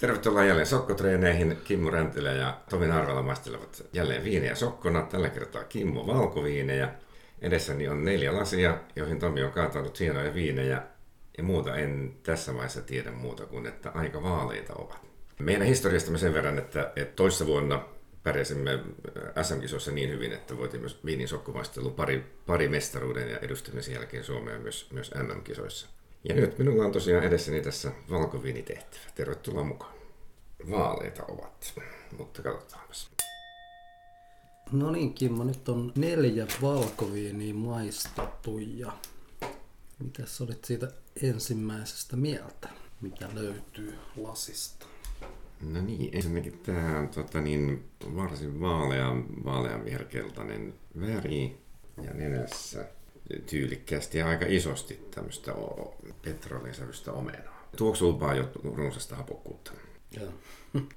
Tervetuloa jälleen sokkotreeneihin. Kimmo Räntilä ja Tomi Narvala maistelevat jälleen viinejä sokkona. Tällä kertaa Kimmo valkoviinejä. Edessäni on neljä lasia, joihin Tomi on kaatanut hienoja viinejä. Ja muuta en tässä vaiheessa tiedä muuta kuin, että aika vaaleita ovat. Meidän historiastamme sen verran, että, että toissa vuonna pärjäsimme SM-kisoissa niin hyvin, että voitiin myös viinin sokkomaistelun pari, pari mestaruuden ja edustimme sen jälkeen Suomea myös, myös MM-kisoissa. Ja nyt minulla on tosiaan edessäni tässä valkoviinitehtävä. Tervetuloa mukaan. Vaaleita ovat, mutta katsotaanpas. No niin, Kimmo, nyt on neljä valkoviiniä maistettu ja mitäs olit siitä ensimmäisestä mieltä? Mitä löytyy lasista? No niin, ensinnäkin tämä on tota, niin, varsin vaalea, vaalean viherkeltainen väri ja nenässä tyylikkäästi ja aika isosti tämmöistä petrolisävystä omenaa. Tuoksulupaa jo runsasta hapokkuutta. Ja.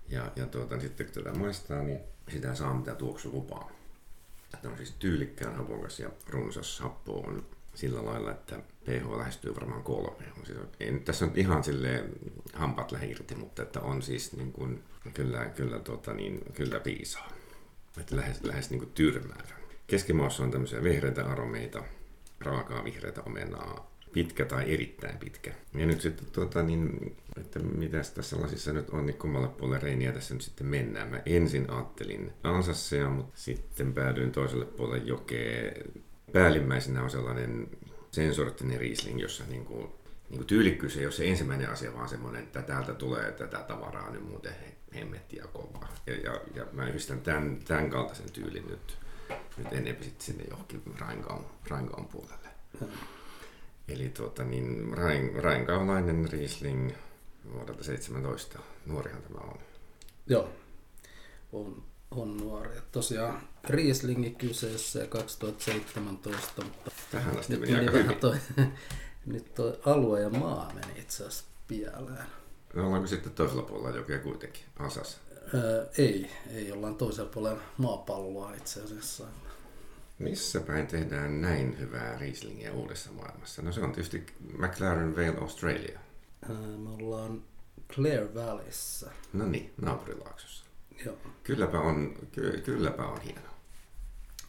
Ja, ja tuota, sitten kun tätä maistaa, niin sitä saa mitä tuoksulupaa. Tämä on siis tyylikkään hapokas ja runsas happo on sillä lailla, että pH lähestyy varmaan kolme. Siis, ei nyt tässä on ihan sille hampat lähde irti, mutta että on siis niin kuin, kyllä, kyllä, tuota, niin, kyllä piisaa. Että lähes, lähes niin kuin tyrmäävä. Keskimaussa on tämmöisiä vihreitä aromeita, raakaa vihreitä omenaa, pitkä tai erittäin pitkä. Ja nyt sitten, tuota, niin, että mitäs tässä lasissa nyt on, niin kummalle puolelle reiniä tässä nyt sitten mennään. Mä ensin ajattelin Alsassia, mutta sitten päädyin toiselle puolelle jokea. Päällimmäisenä on sellainen sen sorttinen Riesling, jossa niin kuin, niin kuin tyylikkyys ei ole se ensimmäinen asia, vaan semmoinen, että täältä tulee tätä tavaraa nyt muuten hemmettiä kovaa. Ja, ja, ja mä yhdistän tämän, tämän kaltaisen tyylin nyt, nyt enemmän sitten sinne johonkin Rainkaun, Rainkaun puolelle. Eli tuota, niin, Rain, Rainkaulainen Riesling vuodelta 17. Nuorihan tämä on. Joo, on, on nuori. Tosiaan Rieslingi kyseessä ja 2017, mutta Tähän asti nyt meni meni toi, nyt toi alue ja maa meni itse asiassa pieleen. No, ollaanko sitten toisella puolella jokea kuitenkin? Asas. Öö, ei, ei ollaan toisella puolella maapalloa itse asiassa. Missä päin tehdään näin hyvää Rieslingiä uudessa maailmassa? No se on tietysti McLaren Vale Australia. Öö, me ollaan Clare Valleyssä. No niin, naapurilaaksossa. Joo, Kylläpä on, ky, kylläpä on hieno.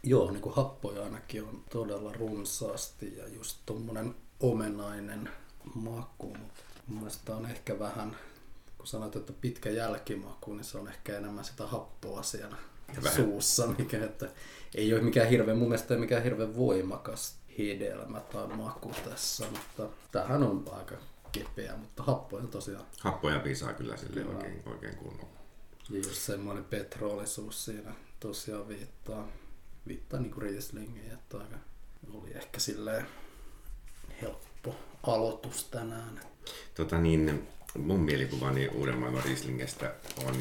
Joo niin kuin happoja ainakin on todella runsaasti ja just tommonen omenainen maku, mutta mun mielestä on ehkä vähän, kun sanoit, että pitkä jälkimaku, niin se on ehkä enemmän sitä happoa siellä vähän- suussa, mikä, että ei ole mikään hirveän, mun mielestä ei mikään hirveän voimakas hedelmä tai maku tässä, mutta tämähän on aika kepeä, mutta happoja tosiaan Happoja piisaa kyllä sille oikein, oikein kunnolla. Ja just semmoinen petroolisuus siinä tosiaan viittaa, viittaa niinku Rieslingiin, että aika oli ehkä silleen helppo aloitus tänään. Tota niin, mun mielikuvani uuden maailman Rieslingestä on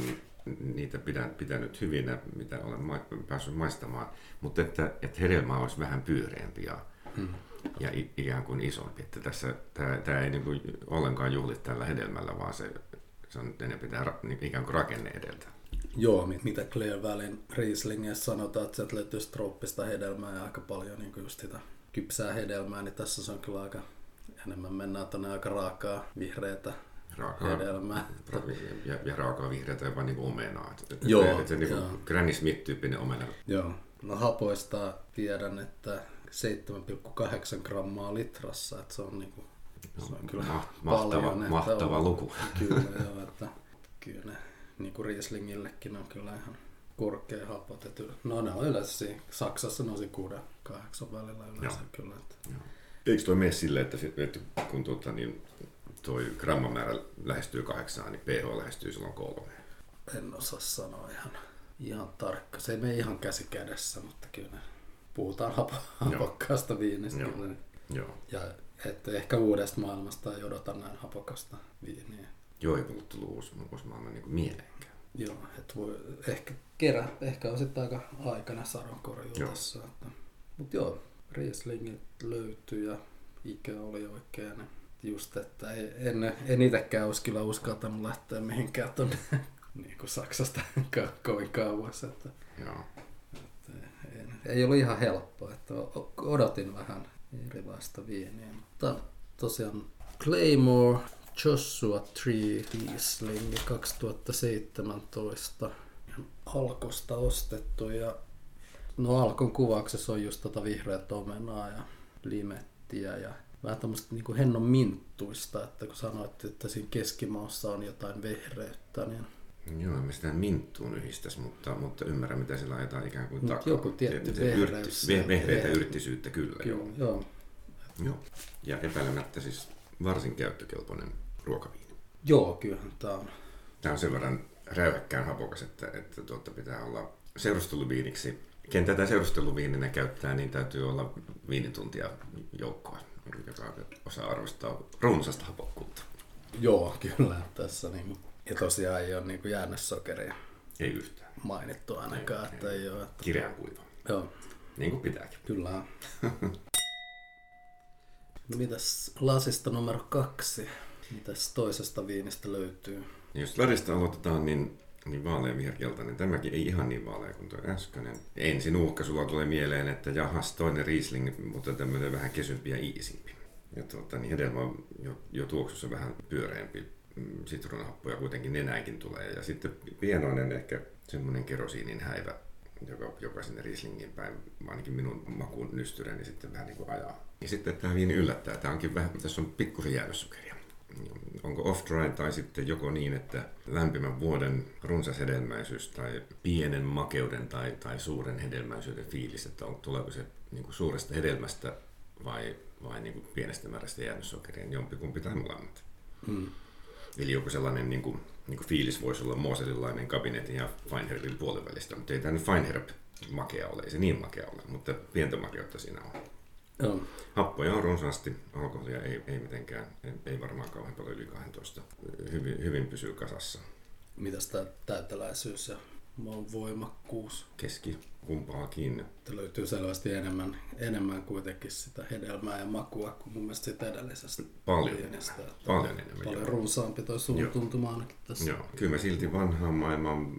niitä pidän, pitänyt hyvinä, mitä olen ma- päässyt maistamaan, mutta että, että hedelmä olisi vähän pyöreämpi ja, Hmm. ja ikään kuin isompi. Että tässä, tämä, tämä ei niin kuin ollenkaan juhli tällä hedelmällä, vaan se, se on enemmän tämä niin ikään kuin rakenne edeltä. Joo, mit- mitä Clear Valleyn Rieslingissä sanotaan, että sieltä löytyy trooppista hedelmää ja aika paljon niin just sitä kypsää hedelmää, niin tässä se on kyllä aika enemmän mennään tänne aika raakaa vihreätä Raakaa, hedelmää. ja, ja raakaa vihreätä jopa niin kuin omenaa. Että, että, Joo, että se niin joo. kuin Granny Smith-tyyppinen omena. Joo. No hapoista tiedän, että 7,8 grammaa litrassa, että se on niinku, se on kyllä Ma- mahtava, paljon, mahtava on, luku. Kyllä joo, että kyllä ne niinku Rieslingillekin on kyllä ihan korkea hapot. Että no ne on yleensä siinä, Saksassa ne on siinä 6 8 välillä yleensä Joo. kyllä. Että, Eikö toi mene silleen, että, että kun tuota, niin, toi grammamäärä lähestyy kahdeksaan, niin pH lähestyy silloin kolme. en osaa sanoa ihan, ihan tarkka. Se ei mene ihan käsi kädessä, mutta kyllä puhutaan hapo, hapokkaasta viinistä. Joo. Kyllä. Joo. Ja että ehkä uudesta maailmasta ei odota näin hapokasta viiniä. Joo, ei mulle tullut uusi, uusi maailma niin kuin mieleenkään. Joo, että voi ehkä kerä, ehkä on sitten aika aikana sadonkorjuu tässä. Että. Mut joo, Rieslingit löytyy ja ikä oli oikein. Just, että en, en itsekään olisi kyllä uskaltanut lähteä mihinkään tuonne niin kuin Saksasta ko- kovin kauas. Että, Joo. että ei, ei ollut ihan helppoa, että odotin vähän erilaista viiniä. Mutta tosiaan Claymore Joshua Tree Riesling 2017 Alkosta ostettu ja no Alkon kuvauksessa on just tota vihreät omenaa ja limettiä ja vähän tämmöistä niin hennon minttuista, että kun sanoit, että siinä keskimaussa on jotain vehreyttä, niin Joo, en mä sitä minttuun yhdistäisi, mutta, mutta ymmärrän, mitä sillä ajetaan ikään kuin takaa. joku tietty se, se yrtti, vehreys ve, sieltä. vehreitä yrttisyyttä kyllä. joo, Joo. joo. joo. Ja epäilemättä siis varsin käyttökelpoinen ruokaviini. Joo, kyllähän tämä on. Tämä on sen verran räyhäkkään hapokas, että, että tuota pitää olla seurusteluviiniksi. Ken tätä seurusteluviininä käyttää, niin täytyy olla viinituntia joukkoa, joka osaa arvostaa runsasta hapokkuutta. Joo, kyllä tässä niin ja tosiaan ei ole niin jäännössokeria Ei yhtään. mainittu ainakaan, Ei, että ei. ei ole. Että... Kireän kuiva. Joo, Niin kuin pitääkin. kyllä. No mitäs lasista numero kaksi? Mitäs toisesta viinistä löytyy? Jos Larista aloitetaan, niin, niin vaalean viherkeltainen. Tämäkin ei ihan niin vaalea kuin tuo äskeinen. Ensin uhka sulla tulee mieleen, että jahas toinen Riesling, mutta tämmöinen vähän kesympi ja iisimpi. Ja tuota, niin hedelmä on jo, jo tuoksussa vähän pyöreämpi. Mm, Sitruunahappoja kuitenkin nenäänkin tulee. Ja sitten pienoinen ehkä semmoinen kerosiinin häivä, joka, joka sinne Rieslingin päin, ainakin minun makuun nystyreen, niin sitten vähän niin kuin ajaa. Ja sitten tämä viini yllättää. Tämä onkin vähän, tässä on pikkusen jäännössokeria onko off-dry tai sitten joko niin, että lämpimän vuoden runsas hedelmäisyys tai pienen makeuden tai, tai suuren hedelmäisyyden fiilis, että on, tuleeko se niin kuin suuresta hedelmästä vai, vai niin kuin pienestä määrästä jäännössokeria, jompikumpi tai molemmat. Mm. Eli joku sellainen niin kuin, niin kuin fiilis voisi olla Moselilainen kabinetin ja Feinherbin puolen välistä, mutta ei tämä nyt Feinherb makea ole, ei se niin makea ole, mutta pientä makeutta siinä on. Joo. Happoja on runsaasti, alkoholia ei, ei mitenkään, ei, ei varmaan kauhean paljon yli 12. Hyvin, hyvin pysyy kasassa. Mitäs tämä täyteläisyys ja maun voimakkuus? Keski kumpaakin. Että löytyy selvästi enemmän, enemmän kuitenkin sitä hedelmää ja makua kuin mun mielestä siitä edellisestä Paljon viinistä. enemmän. Paljon enemmän. Paljon joo. runsaampi toi suun tuntuma ainakin tässä. Joo. Kyllä mä silti vanhaan maailmaan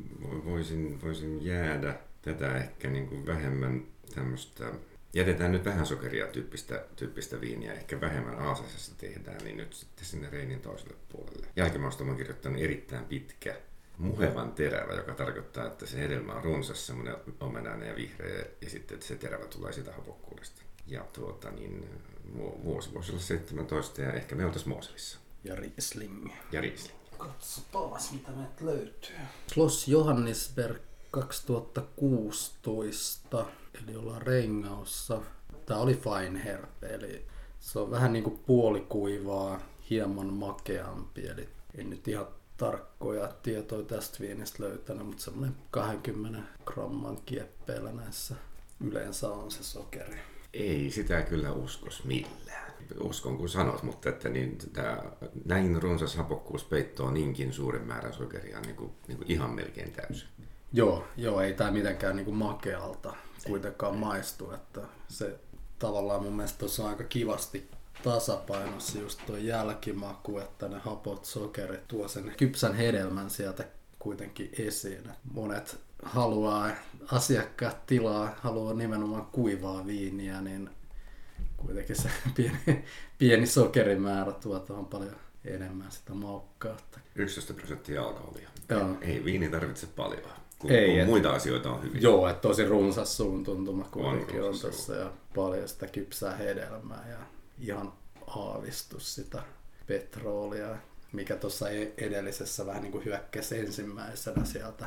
voisin, voisin jäädä tätä ehkä niin kuin vähemmän tämmöistä Jätetään nyt vähän sokeria tyyppistä, tyyppistä viiniä, ehkä vähemmän aasasessa tehdään, niin nyt sitten sinne Reinin toiselle puolelle. Jälkimausta on kirjoittanut erittäin pitkä, muhevan terävä, joka tarkoittaa, että se hedelmä on runsas, semmoinen omenainen ja vihreä, ja sitten että se terävä tulee sitä hapokkuudesta. Ja tuota, niin vu- vuosi voisi olla 17 ja ehkä me oltaisiin Moselissa. Ja Riesling. Ja Riesling. Katsotaan, mitä meiltä löytyy. Schloss Johannisberg 2016, eli ollaan Rengaussa. Tää oli Feinherb, eli se on vähän niinku puolikuivaa, hieman makeampi, eli en nyt ihan tarkkoja tietoja tästä viinistä löytänyt, mutta semmoinen 20 gramman kieppeillä näissä yleensä on se sokeri. Ei sitä kyllä uskos millään. Uskon kun sanot, mutta että niin, tää, näin runsas hapokkuus peittoo niinkin suuren määrän sokeria niin kuin, niin kuin ihan melkein täysin. Joo, joo, ei tämä mitenkään niinku makealta kuitenkaan maistu, että se tavallaan mun mielestä tuossa on aika kivasti tasapainossa just tuo jälkimaku, että ne hapot sokerit tuo sen kypsän hedelmän sieltä kuitenkin esiin. Monet haluaa, asiakkaat tilaa, haluaa nimenomaan kuivaa viiniä, niin kuitenkin se pieni, pieni sokerimäärä tuo tuohon paljon enemmän sitä maukkautta. 11 prosenttia alkoholia. Joo. Ei viini tarvitse paljon, kun, Ei, kun et- muita asioita on hyvin. Joo, että tosi runsas suun tuntuma kuitenkin on, runsas, tässä ja paljon sitä kypsää hedelmää ja ihan aavistus sitä petroolia, mikä tuossa e- edellisessä vähän niin kuin hyökkäsi ensimmäisenä sieltä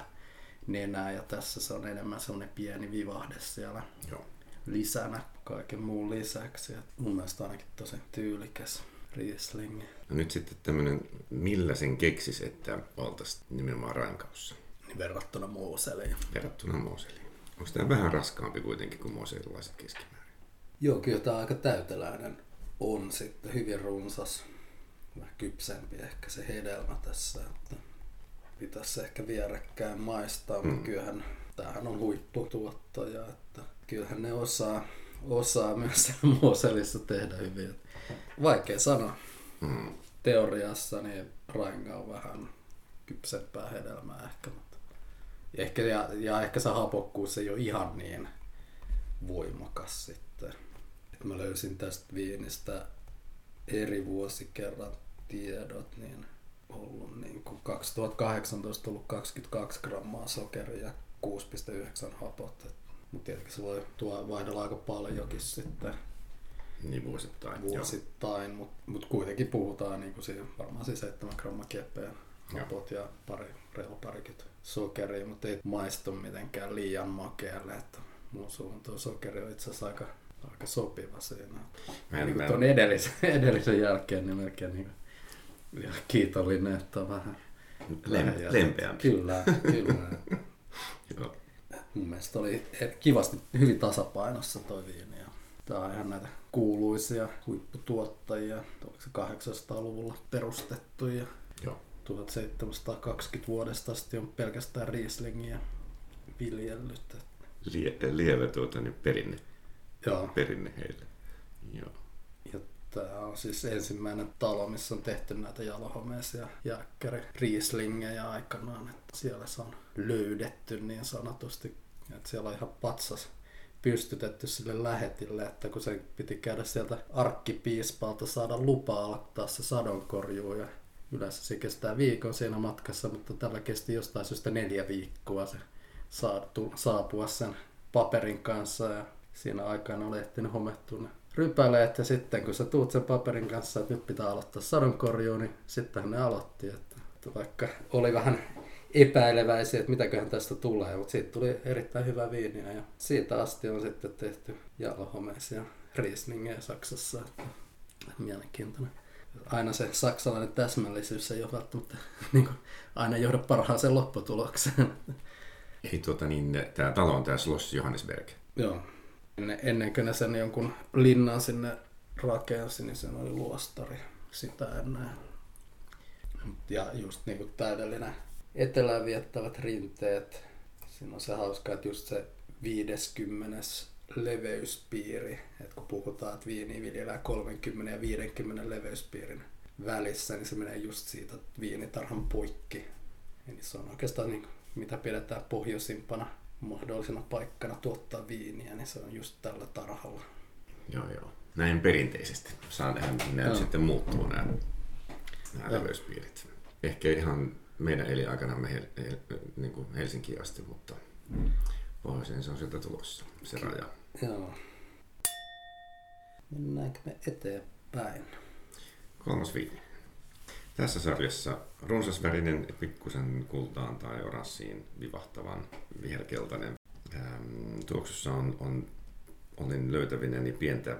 nenää ja tässä se on enemmän semmoinen pieni vivahde siellä Joo. lisänä kaiken muun lisäksi. Ja mun mielestä ainakin tosi tyylikäs Riesling. No nyt sitten tämmöinen, millä sen keksis, että oltaisiin nimenomaan rankaussa verrattuna Moseliin. verrattuna Moseliin. Onko tämä vähän raskaampi kuitenkin kuin moselilaiset keskimäärin? Joo, kyllä tämä aika täyteläinen on sitten, hyvin runsas. Vähän kypsempi ehkä se hedelmä tässä, että pitäisi ehkä vierekkäin maistaa, mm. mutta kyllähän tämähän on huipputuottaja, että kyllähän ne osaa, osaa myös siellä Moselissa tehdä hyvin. Vaikea sanoa. Mm. Teoriassa niin Rainga on vähän kypsempää hedelmää ehkä, mutta ehkä, ja, ja ehkä se hapokkuus ei ole ihan niin voimakas sitten. Et mä löysin tästä viinistä eri vuosikerran tiedot, niin ollut niin kuin 2018 ollut 22 grammaa sokeria ja 6,9 hapot. Mutta tietenkin se voi tuo vaihdella aika paljonkin sitten Niin vuosittain. vuosittain, mutta mut kuitenkin puhutaan niin kuin siinä, varmaan siis 7 grammaa kepeä hapot ja pari, reilu parikymmentä sokeria, mutta ei maistu mitenkään liian makealle, että mun suhun tuo sokeri on itse asiassa aika, aika sopiva siinä. Mä en- niin en- tuon edellisen, edellisen jälkeen niin melkein niin kuin, ja kiitollinen, että on vähän Lem, lempeämpi. Kyllä, kyllä. Joo. Mun mielestä oli kivasti hyvin tasapainossa toi viini. Ja tää on ihan näitä kuuluisia huipputuottajia. Oliko se 800-luvulla perustettu ja Joo. 1720 vuodesta asti on pelkästään Rieslingiä viljellyt. Lie, lievä tuota, niin perinne, Joo. perinne heille. Joo. Ja tää on siis ensimmäinen talo, missä on tehty näitä jalohomeisia jääkkäri Rieslingejä aikanaan. Että siellä se on löydetty niin sanotusti. Että siellä on ihan patsas pystytetty sille lähetille, että kun se piti käydä sieltä arkkipiispalta saada lupa aloittaa se sadonkorjuu ja yleensä se kestää viikon siinä matkassa, mutta tällä kesti jostain syystä neljä viikkoa se saatu, saapua sen paperin kanssa. Ja siinä aikana oli ehtinyt homettua ne rypäleet. Ja sitten kun sä tuut sen paperin kanssa, että nyt pitää aloittaa sadonkorjuu, niin sittenhän ne aloitti, että, vaikka oli vähän epäileväisiä, että mitäköhän tästä tulee, mutta siitä tuli erittäin hyvä viiniä. Ja siitä asti on sitten tehty jalohomeisia Rieslingejä Saksassa, että mielenkiintoinen. Aina se saksalainen täsmällisyys ei ole välttämättä niin kuin, aina johda parhaaseen lopputulokseen. Ei tuota niin, tää talo on tää Schloss Johannesberg. Joo. Ennen, ennen kuin ne sen jonkun linnan sinne rakensi, niin sen oli luostari sitä ennen. Ja just niin kuin täydellinen etelään viettävät rinteet. Siinä on se hauska, että just se 50 leveyspiiri, että kun puhutaan, että viini viljellään 30 ja 50 leveyspiirin välissä, niin se menee just siitä viinitarhan poikki. Eli se on oikeastaan niin, mitä pidetään pohjoisimpana mahdollisena paikkana tuottaa viiniä, niin se on just tällä tarhalla. Joo, joo. Näin perinteisesti. Saa nähdä, nämä sitten muuttuu nämä, nämä leveyspiirit. Ehkä ihan meidän elinaikanamme Hel, Hel, niin Helsinkiin asti, mutta pohjoiseen se on sieltä tulossa, se raja. Joo. Mennäänkö me eteenpäin? Kolmas viini. Tässä sarjassa runsasvärinen, pikkusen kultaan tai oranssiin vivahtavan viherkeltainen. Ähm, tuoksussa on, on, olin löytävinäni pientä,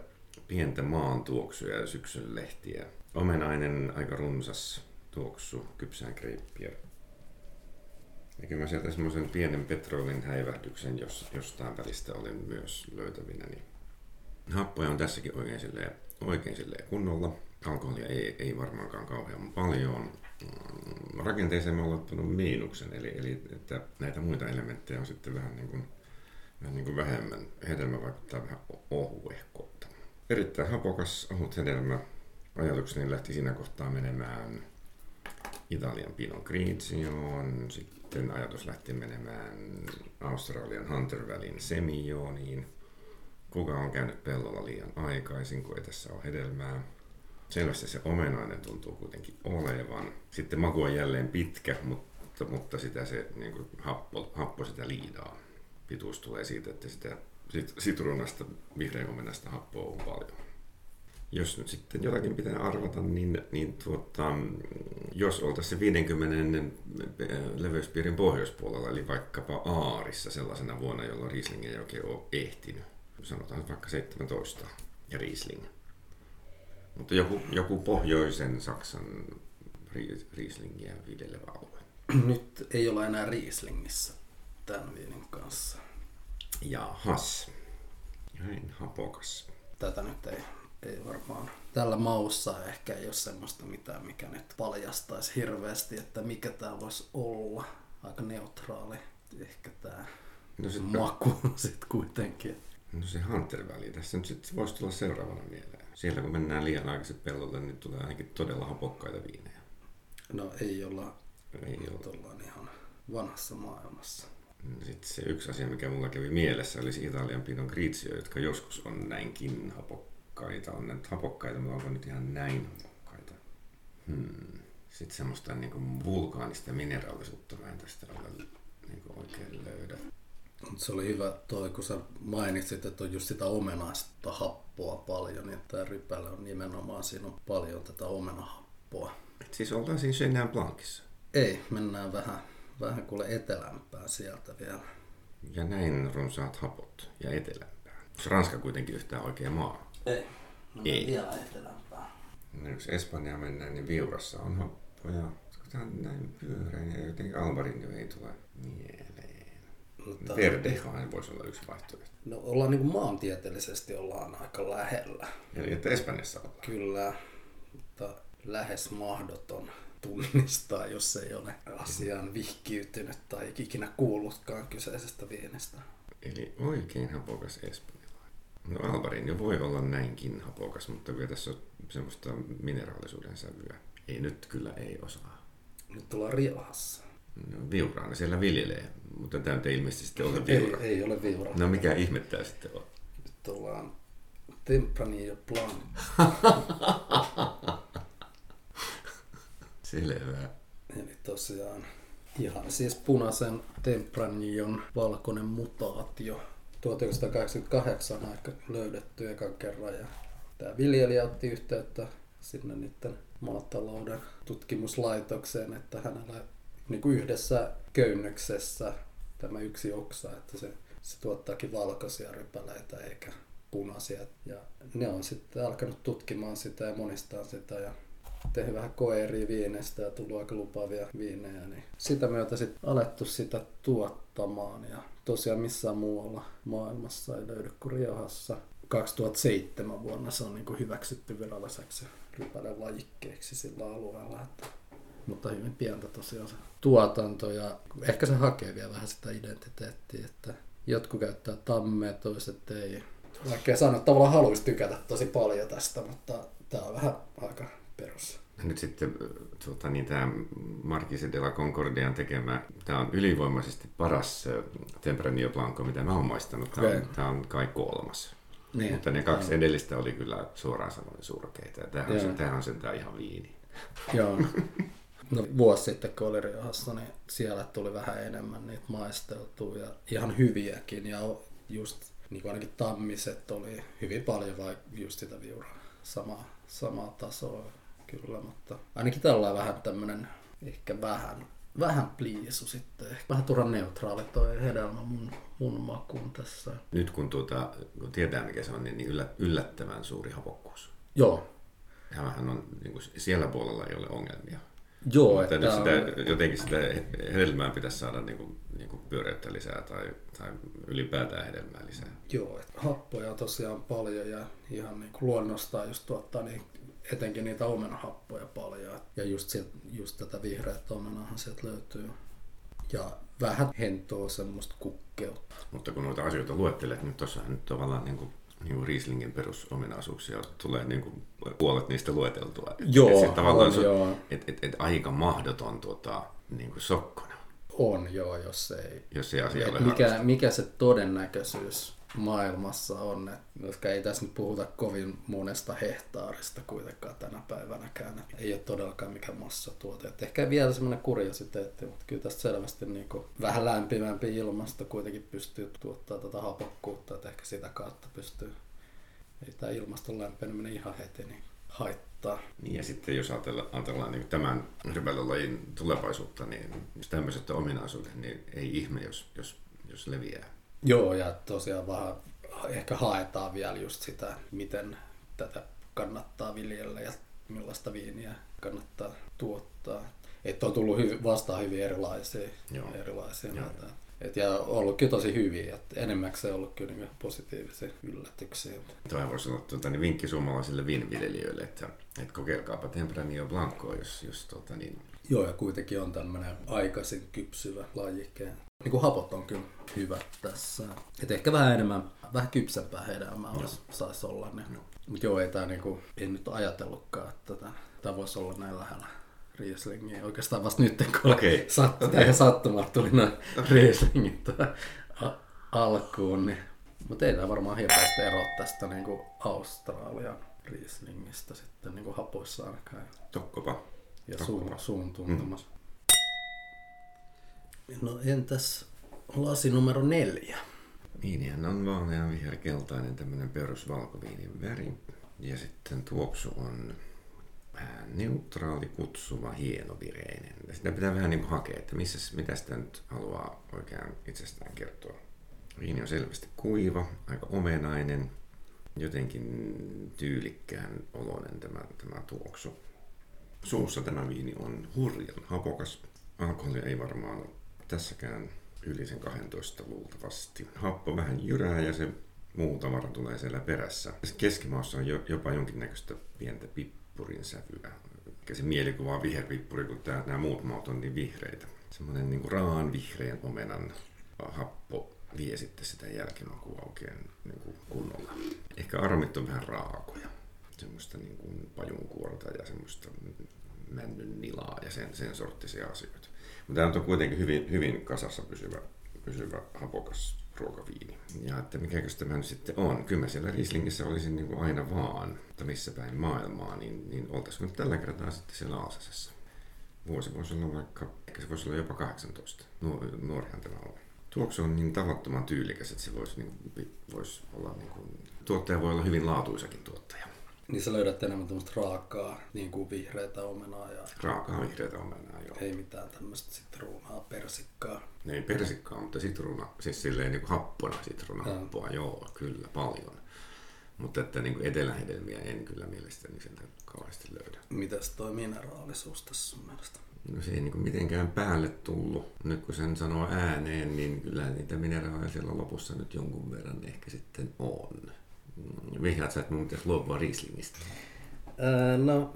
pientä maan tuoksuja ja syksyn lehtiä. Omenainen, aika runsas tuoksu, kypsään kreippiä. Ja kyllä mä sieltä semmoisen pienen petrolin häivähdyksen jos, jostain välistä olin myös löytävinäni. Happoja on tässäkin oikein silleen, oikein silleen kunnolla. Alkoholia ei, ei varmaankaan kauhean paljon. Mm, Rakenteeseen mä olen ottanut miinuksen, eli, eli että näitä muita elementtejä on sitten vähän niin kuin, vähän niin kuin vähemmän. Hedelmä vaikuttaa vähän ohuehkolta. Erittäin hapokas, ohut hedelmä. Ajatukseni lähti siinä kohtaa menemään Italian Pinot Grigioon, sitten ajatus lähti menemään Australian Hunter Valleyn Semilloniin. Kuka on käynyt pellolla liian aikaisin, kun ei tässä ole hedelmää. Selvästi se omenainen tuntuu kuitenkin olevan. Sitten maku on jälleen pitkä, mutta, mutta sitä se niin kuin happo, happo sitä liidaa. Pituus tulee siitä, että sitä sit, sitruunasta, vihreän omenasta happoa on paljon. Jos nyt sitten jotakin pitää arvata, niin, niin tuota, jos oltaisiin se 50 leveyspiirin pohjoispuolella, eli vaikkapa Aarissa sellaisena vuonna, jolloin Riesling ei oikein ole ehtinyt, sanotaan vaikka 17 ja Riesling. Mutta joku, joku pohjoisen Saksan Ries- Rieslingiä viljelevä alue. Nyt ei olla enää Rieslingissä tämän viinin kanssa. Jahas. Näin hapokas. Tätä nyt ei, ei varmaan tällä maussa ehkä ei ole semmoista mitään, mikä nyt paljastaisi hirveästi, että mikä tämä voisi olla. Aika neutraali ehkä tämä No, sit, maku sitten kuitenkin. no se Hunter Valley, tässä nyt sitten voisi tulla seuraavana mieleen. Siellä kun mennään liian aikaisin pellolle, niin tulee ainakin todella hapokkaita viinejä. No ei olla, Ei nyt ollaan ihan vanhassa maailmassa. Sitten se yksi asia, mikä mulla kävi mielessä, olisi Italian Pinot Grigio, jotka joskus on näinkin hapokkaita. On ne hapokkaita, mutta onko nyt ihan näin hapokkaita? Hmm. Sitten semmoista niin kuin vulkaanista mineraalisuutta mä en tästä ole niin kuin oikein löydä. Mut se oli hyvä toi, kun sä mainitsit, että on just sitä omenaista happoa paljon, niin tämä rypäle on nimenomaan, siinä on paljon tätä omenahappoa. Et siis oltaan siinä Chenin Blancissa. Ei, mennään vähän, vähän kuule etelämpää sieltä vielä. Ja näin runsaat hapot ja etelämpää. Ranska kuitenkin yhtään oikea maa? Ei, no Ei. vielä etelämpää. No, jos Espanjaa mennään, niin Viurassa on happoja. Tämä on näin pyöreinen ja jotenkin Alvarin ei tule mieleen. Mutta, Verdejohan voisi olla yksi vaihtoehto. no ollaan niin kuin maantieteellisesti ollaan aika lähellä. Eli että Espanjassa ollaan. Kyllä, mutta lähes mahdoton tunnistaa, jos ei ole asiaan vihkiytynyt tai ikinä kuullutkaan kyseisestä viinistä. Eli oikein hapokas espanjalainen. No Alvarin jo voi olla näinkin hapokas, mutta kyllä tässä on semmoista mineraalisuuden sävyä. Ei nyt kyllä ei osaa. Nyt ollaan Riahassa. No, viuraa ne siellä viljelee, mutta tämä ei ilmeisesti sitten ole Ei, viura. ei ole viura. No mikä ihmettää sitten on? Nyt ollaan Tempranillo Blanc. Selvä. Eli tosiaan ihan siis punaisen Tempranillon valkoinen mutaatio. 1988 aika löydetty ekan kerran ja tämä viljelijä otti yhteyttä sinne niiden maatalouden tutkimuslaitokseen, että hänellä niin kuin yhdessä köynnöksessä tämä yksi oksa, että se, se tuottaakin valkoisia rypäleitä eikä punaisia. Ja ne on sitten alkanut tutkimaan sitä ja monistaa sitä ja tehnyt vähän koeria viineistä ja tullut aika lupaavia viinejä, niin sitä myötä sitten alettu sitä tuottamaan ja tosiaan missään muualla maailmassa ei löydy kuin Riohassa. 2007 vuonna se on niin kuin hyväksytty viralliseksi rypälen lajikkeeksi sillä alueella. Että, mutta hyvin pientä tosiaan se tuotanto ja ehkä se hakee vielä vähän sitä identiteettiä, että jotkut käyttää tammea, toiset ei. Vaikka sanoa, että tavallaan haluaisi tykätä tosi paljon tästä, mutta tämä on vähän aika perus. Nyt sitten tuota, niin tämä Marquise de la Concordian tekemä, tämä on ylivoimaisesti paras Tempranillo Blanco, mitä mä oon maistanut. Tämä on, tämä on kai kolmas. Niin. Mutta ne kaksi edellistä oli kyllä suoraan sanoen surkeita. Ja tämähän, on, se, tämähän on sentään ihan viini. Joo. No, vuosi sitten, kun oli Riohassa, niin siellä tuli vähän enemmän niitä maisteltua ja ihan hyviäkin. Ja just niin kuin ainakin tammiset oli hyvin paljon vai just sitä viuraa. Samaa, samaa tasoa kyllä, mutta ainakin tällä vähän tämmönen ehkä vähän, vähän pliisu sitten. Ehkä vähän turhan neutraali toi hedelmä mun, mun makuun tässä. Nyt kun, tuota, kun tietää mikä se on, niin niin yllä, yllättävän suuri hapokkuus. Joo, Tämähän on, niin kuin, siellä puolella ei ole ongelmia. Joo, Mutta että nyt sitä, on- jotenkin sitä hedelmää pitäisi saada niin kuin, niin kuin pyöreyttä lisää tai, tai ylipäätään hedelmää lisää. Joo, että happoja on tosiaan paljon ja ihan niin kuin luonnostaan just tuottaa niin etenkin niitä omenahappoja paljon. Ja just, sieltä, just tätä vihreät omenahan sieltä löytyy. Ja vähän hentoa semmoista kukkeutta. Mutta kun noita asioita luettelet, niin tuossahan nyt tavallaan niin kuin, niin kuin Rieslingin perusominaisuuksia tulee niin kuin puolet niistä lueteltua. Et- Joo, et se tavallaan on, se- joo. Et, et, et aika mahdoton tuota, niin kuin sokkona, On joo, jos ei. jos se asia ole Et mikä, harrastus. mikä se todennäköisyys maailmassa on, et, koska ei tässä nyt puhuta kovin monesta hehtaarista kuitenkaan tänä päivänäkään. Et ei ole todellakaan mikään massatuote. Et ehkä vielä semmoinen kuriositeetti, mutta kyllä tästä selvästi niin kuin vähän lämpimämpi ilmasto kuitenkin pystyy tuottaa tätä hapokkuutta, että ehkä sitä kautta pystyy. Ei tämä ilmaston lämpeneminen ihan heti niin haittaa. Niin ja sitten jos ajatellaan, ajatellaan niin tämän rypäilylajin tulevaisuutta, niin jos tämmöiset ominaisuudet, niin ei ihme, jos, jos, jos leviää. Joo, ja tosiaan vähän ehkä haetaan vielä just sitä, miten tätä kannattaa viljellä ja millaista viiniä kannattaa tuottaa. Että on tullut hyvi, vastaan hyvin erilaisia, Joo. erilaisia Joo. näitä. Et ja ollut kyllä tosi hyviä, että enemmäkseen ollut kyllä niin positiivisia yllätyksiä. Tuo voisi olla tuota, niin vinkki suomalaisille viiniviljelijöille, että, että kokeilkaapa Tempranillo Blancoa, jos, jos tuota, niin, Joo, ja kuitenkin on tämmöinen aikaisin kypsyvä lajike. Niin kuin hapot on kyllä hyvät tässä. Et ehkä vähän enemmän, vähän kypsempää hedelmää olisi, saisi olla. Niin. Joo. Mutta joo, ei, tää niinku, en nyt ajatellutkaan, että tämä, voisi olla näin lähellä Rieslingiä. Oikeastaan vasta nyt, kun Okei. sat, okay. ihan sattumalta tuli noin Rieslingit alkuun. Niin. Mutta ei tämä varmaan hirveästi eroa tästä niinku Australian Rieslingistä sitten niinku hapoissa ainakaan. tokkopa. ja suun, Totta. suun tuntemus. No entäs lasi numero neljä? Viinihän on vaalean viherkeltainen tämmöinen perusvalkoviinin väri. Ja sitten tuoksu on vähän neutraali, kutsuva, hienovireinen. Sitä pitää vähän niin kuin hakea, että missä, mitä sitä nyt haluaa oikein itsestään kertoa. Viini on selvästi kuiva, aika omenainen, jotenkin tyylikkään oloinen tämä, tämä tuoksu. Suussa tämä viini on hurjan hapokas. Alkoholia ei varmaan tässäkään yli sen 12 luultavasti. Happo vähän jyrää ja se muu tavara tulee siellä perässä. Keskimaussa on jo, jopa jonkinnäköistä pientä pippurin sävyä. Eikä se mielikuva on viherpippuri, kun tää, nämä muut maut on niin vihreitä. Semmoinen niin raan vihreän omenan happo vie sitten sitä jälkimakua oikein niin kuin kunnolla. Ehkä aromit on vähän raakoja. Semmoista niin kuin pajunkuorta ja semmoista männyn nilaa ja sen, sen sorttisia asioita. Mutta tämä on kuitenkin hyvin, hyvin kasassa pysyvä, pysyvä hapokas ruokaviini. Ja että mikä tämä nyt sitten on. Kyllä mä siellä Rieslingissä olisin niin kuin aina vaan, mutta missä päin maailmaa, niin, niin oltaisiko nyt tällä kertaa sitten siellä Aasasessa. Vuosi voisi olla vaikka, ehkä se voisi olla jopa 18. Nuor, nuorihan tämä on. Tuoksu on niin tavattoman tyylikäs, että se voisi, niin, voisi olla niin kuin, tuottaja voi olla hyvin laatuisakin tuottaja. Niin sä löydät enemmän tämmöistä raakaa, niin kuin vihreätä omenaa ja Raakaa vihreätä omenaa, joo. ei mitään tämmöistä sitruunaa, persikkaa. Ei persikkaa, mutta sitruuna, siis silleen niin kuin happona sitruunahappoa, joo, kyllä, paljon. Mutta että niin kuin etelähedelmiä en kyllä mielestäni sieltä kauheasti löydä. Mitäs toi mineraalisuus tässä sun mielestä? No se ei niin kuin mitenkään päälle tullut. Nyt kun sen sanoo ääneen, niin kyllä niitä mineraaleja siellä lopussa nyt jonkun verran ehkä sitten on. Vihjaat sä, että mun pitäisi luopua Rieslingistä. Öö, no,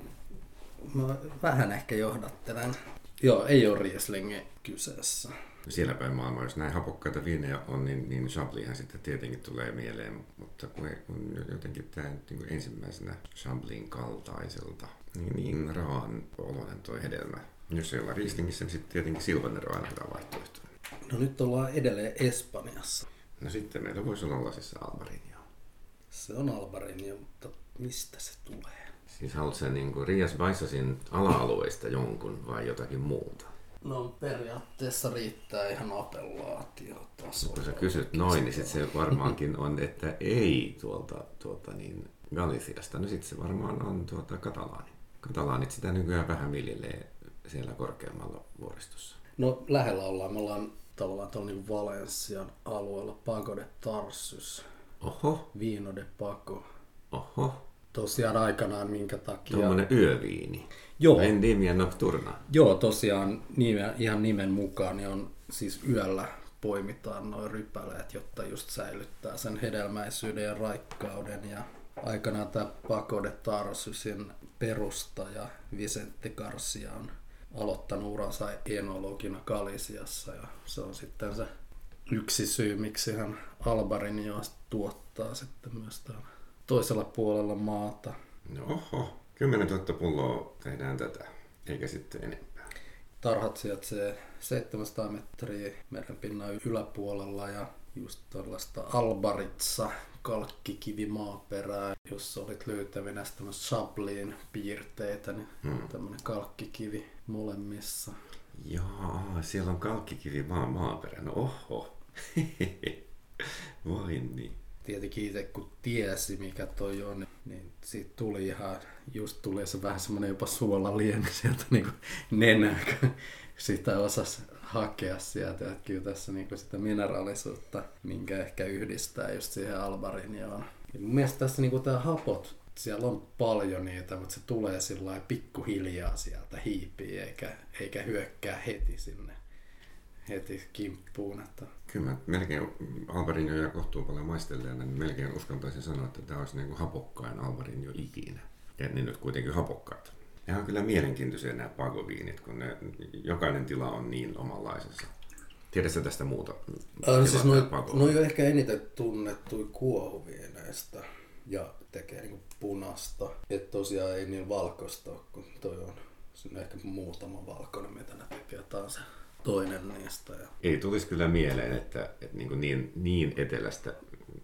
mä vähän ehkä johdattelen. Joo, ei ole Rieslingi kyseessä. Siellä päin maailmaa, jos näin hapokkaita viinejä on, niin, niin Chablishan sitten tietenkin tulee mieleen, mutta kun, kun jotenkin tämä nyt niin ensimmäisenä Chablin kaltaiselta, niin, niin raan oloinen toi hedelmä. Jos ei olla Rieslingissä, niin sitten tietenkin Silvaner on aina hyvä vaihtoehto. No nyt ollaan edelleen Espanjassa. No sitten meillä voisi olla lasissa Albarinio. Se on Albarinio, mutta mistä se tulee? Siis haluatko sä niin Rias Vaissasin ala-alueista jonkun vai jotakin muuta? No periaatteessa riittää ihan appellaatiotasolla. Kun sä kysyt noin, niin sitten se varmaankin on, että ei tuolta, tuolta niin Galiciasta. No sitten se varmaan on tuota Katalaani. Katalaanit sitä nykyään vähän viljelee siellä korkeammalla vuoristossa. No lähellä ollaan. Me ollaan tavallaan tuolla niin Valensian alueella Pago de Tarsus, Oho, Vino de Paco. oho, Tosiaan aikanaan minkä takia... tuommoinen yöviini. Joo. Vendimia nocturna. Joo, tosiaan nimen, ihan nimen mukaan niin on siis yöllä poimitaan noin rypäleet, jotta just säilyttää sen hedelmäisyyden ja raikkauden. Ja aikanaan tämä Paco de Tarsusin perustaja Vicente Garcia on aloittanut uransa enologina Galisiassa ja se on sitten se yksi syy, miksi hän Albarinioa tuottaa sitten myös täällä toisella puolella maata. No oho, 10 000 pulloa tehdään tätä, eikä sitten enempää. Tarhat sijaitsee 700 metriä merenpinnan yläpuolella ja just tällaista Albaritsa kalkkikivimaaperää. Jos olit löytävinä tämmöistä Chablin piirteitä, niin Hmm. tämmöinen kalkkikivi molemmissa. Jaa, siellä on kalkkikivi maan maaperä. No oho. Vai niin. Tietenkin itse kun tiesi mikä toi on, niin siitä tuli ihan, just tuli se vähän semmoinen jopa suolaliemi sieltä niin kuin nenää, kun sitä osasi hakea sieltä. Että kyllä tässä niin sitä mineraalisuutta, minkä ehkä yhdistää just siihen albarinioon. Mun mielestä tässä niin kuin tämä hapot, siellä on paljon niitä, mutta se tulee sillä pikkuhiljaa sieltä hiipii, eikä, eikä hyökkää heti sinne heti kimppuun. Että Kyllä mä melkein Alvarinho ja kohtuun paljon maistelleena, niin melkein uskaltaisin sanoa, että tämä olisi niin kuin hapokkain Alvarinho ikinä. Ja ne nyt kuitenkin hapokkaita. Ne on kyllä mielenkiintoisia nämä pagoviinit, kun ne, jokainen tila on niin omanlaisensa. Tiedätkö tästä muuta? Äh, siis noi, noi on ehkä eniten tunnettuja kuohuviineistä ja tekee niinku punasta. Et tosiaan ei niin valkoista ole, kun toi on siinä on ehkä muutama valkoinen, mitä ne tekee. Se toinen niistä. Ja... Ei tulisi kyllä mieleen, että, että niin, niin, niin etelästä,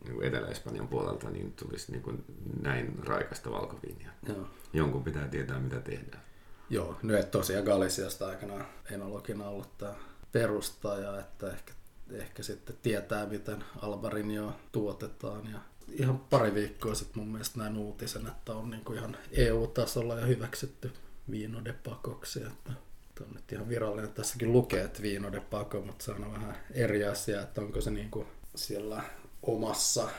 niin Etelä-Espanjan puolelta, niin tulisi niin kuin näin raikasta valkoviinia. Joo. Jonkun pitää tietää, mitä tehdään. Joo, nyt tosiaan Galisiasta aikana enologina ollut tämä perustaja, että ehkä, ehkä sitten tietää, miten Albarinio tuotetaan. Ja ihan pari viikkoa sitten mun mielestä näin uutisen, että on niin kuin ihan EU-tasolla ja hyväksytty viinodepakoksi. Että on nyt ihan virallinen. Tässäkin lukee, että viinodepako, mutta se on vähän eri asia, että onko se niin kuin siellä omassa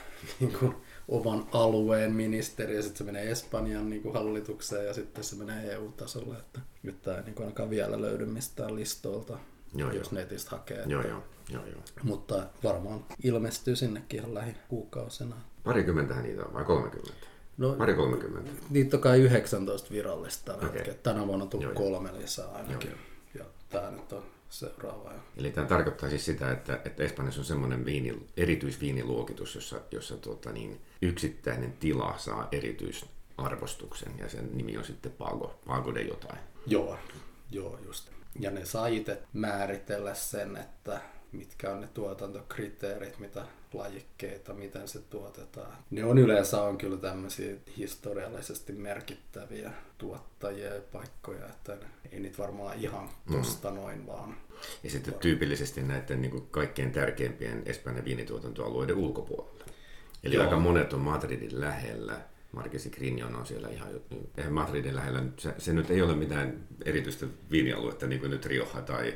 niin kuin oman alueen ministeri ja sitten se menee Espanjan niin kuin hallitukseen ja sitten se menee EU-tasolle. Että nyt tämä ei niin kuin ainakaan vielä löydy mistään listoilta, joo, jos joo. netistä hakee. Joo, joo. Joo, joo. Mutta varmaan ilmestyy sinnekin ihan lähikuukausina. Parikymmentähän niitä on vai 30? No, Pari 30. Niitä on kai 19 virallista okay. Tänä vuonna on tullut kolme lisää ainakin. Joo. Ja tämä nyt on seuraava. Eli tämä tarkoittaa siis sitä, että, että Espanjassa on semmoinen viini, erityisviiniluokitus, jossa, jossa tuota, niin, yksittäinen tila saa erityisarvostuksen ja sen nimi on sitten Pago, Pago de jotain. Joo, joo just. Ja ne saa itse määritellä sen, että mitkä on ne tuotantokriteerit, mitä lajikkeita, miten se tuotetaan. Ne on yleensä on kyllä tämmöisiä historiallisesti merkittäviä tuottajia ja paikkoja, että ei niitä varmaan ihan tosta mm. noin vaan. Ja sitten tyypillisesti näiden niin kaikkein tärkeimpien Espanjan viinituotantoalueiden ulkopuolella. Eli Joo. aika monet on Madridin lähellä. Marquesi Grignon on siellä ihan, eihän Madridin lähellä, se, se, nyt ei ole mitään erityistä viinialuetta, niin kuin nyt Rioja tai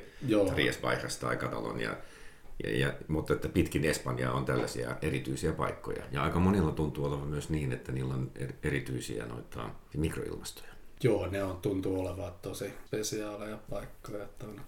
Ries Baixas tai Katalonia ja, ja, mutta että pitkin Espanjaa on tällaisia erityisiä paikkoja. Ja aika monilla tuntuu olevan myös niin, että niillä on er, erityisiä noita mikroilmastoja. Joo, ne on, tuntuu olevan tosi spesiaaleja paikkoja. Että on,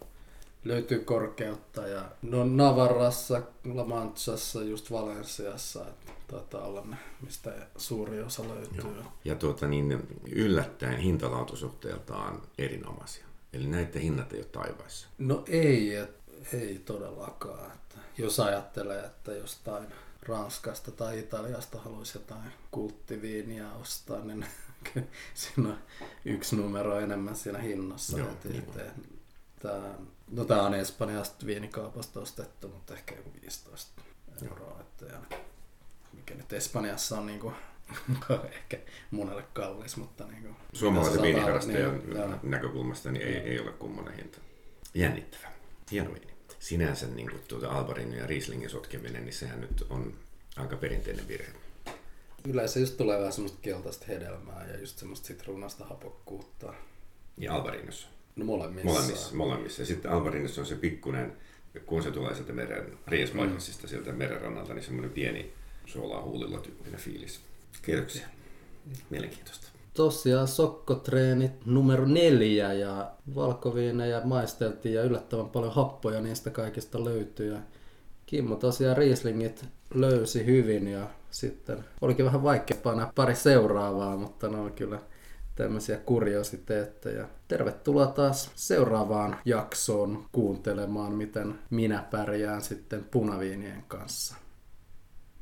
löytyy korkeutta ja no Navarrassa, La Manchassa, just Valensiassa, että taitaa olla ne, mistä suuri osa löytyy. Joo. Ja tuota, niin, yllättäen hintalautusuhteeltaan erinomaisia. Eli näiden hinnat ei ole taivaissa. No ei, et, ei todellakaan jos ajattelee, että jostain Ranskasta tai Italiasta haluaisi jotain kulttiviiniä ostaa, niin siinä on yksi numero enemmän siinä hinnassa. Joo, Tämä, no tämä on Espanjasta viinikaupasta ostettu, mutta ehkä joku 15 euroa. Että ja, mikä nyt Espanjassa on niin kuin, ehkä monelle kallis, mutta niin kuin, Suomalaisen viiniharrastajan niin, näkökulmasta niin ei, ei ole kummonen hinta. Jännittävä. Hieno viini sinänsä niin kuin tuota Albarin ja Rieslingin sotkeminen, niin sehän nyt on aika perinteinen virhe. Yleensä just tulee vähän semmoista keltaista hedelmää ja just semmoista sitruunasta hapokkuutta. Ja Albarinossa? No molemmissa. Molemmissa, molemmissa. Ja sitten Albarinossa on se pikkunen, kun se tulee sieltä meren, Riesmaisista mm. sieltä merenrannalta, niin semmoinen pieni suolaa huulilla tyyppinen fiilis. Kiitoksia. Mielenkiintoista tosiaan sokkotreenit numero neljä ja valkoviinejä maisteltiin ja yllättävän paljon happoja niistä kaikista löytyi. Ja Kimmo tosiaan Rieslingit löysi hyvin ja sitten olikin vähän vaikeampaa pari seuraavaa, mutta ne on kyllä tämmöisiä kuriositeetteja. Tervetuloa taas seuraavaan jaksoon kuuntelemaan, miten minä pärjään sitten punaviinien kanssa.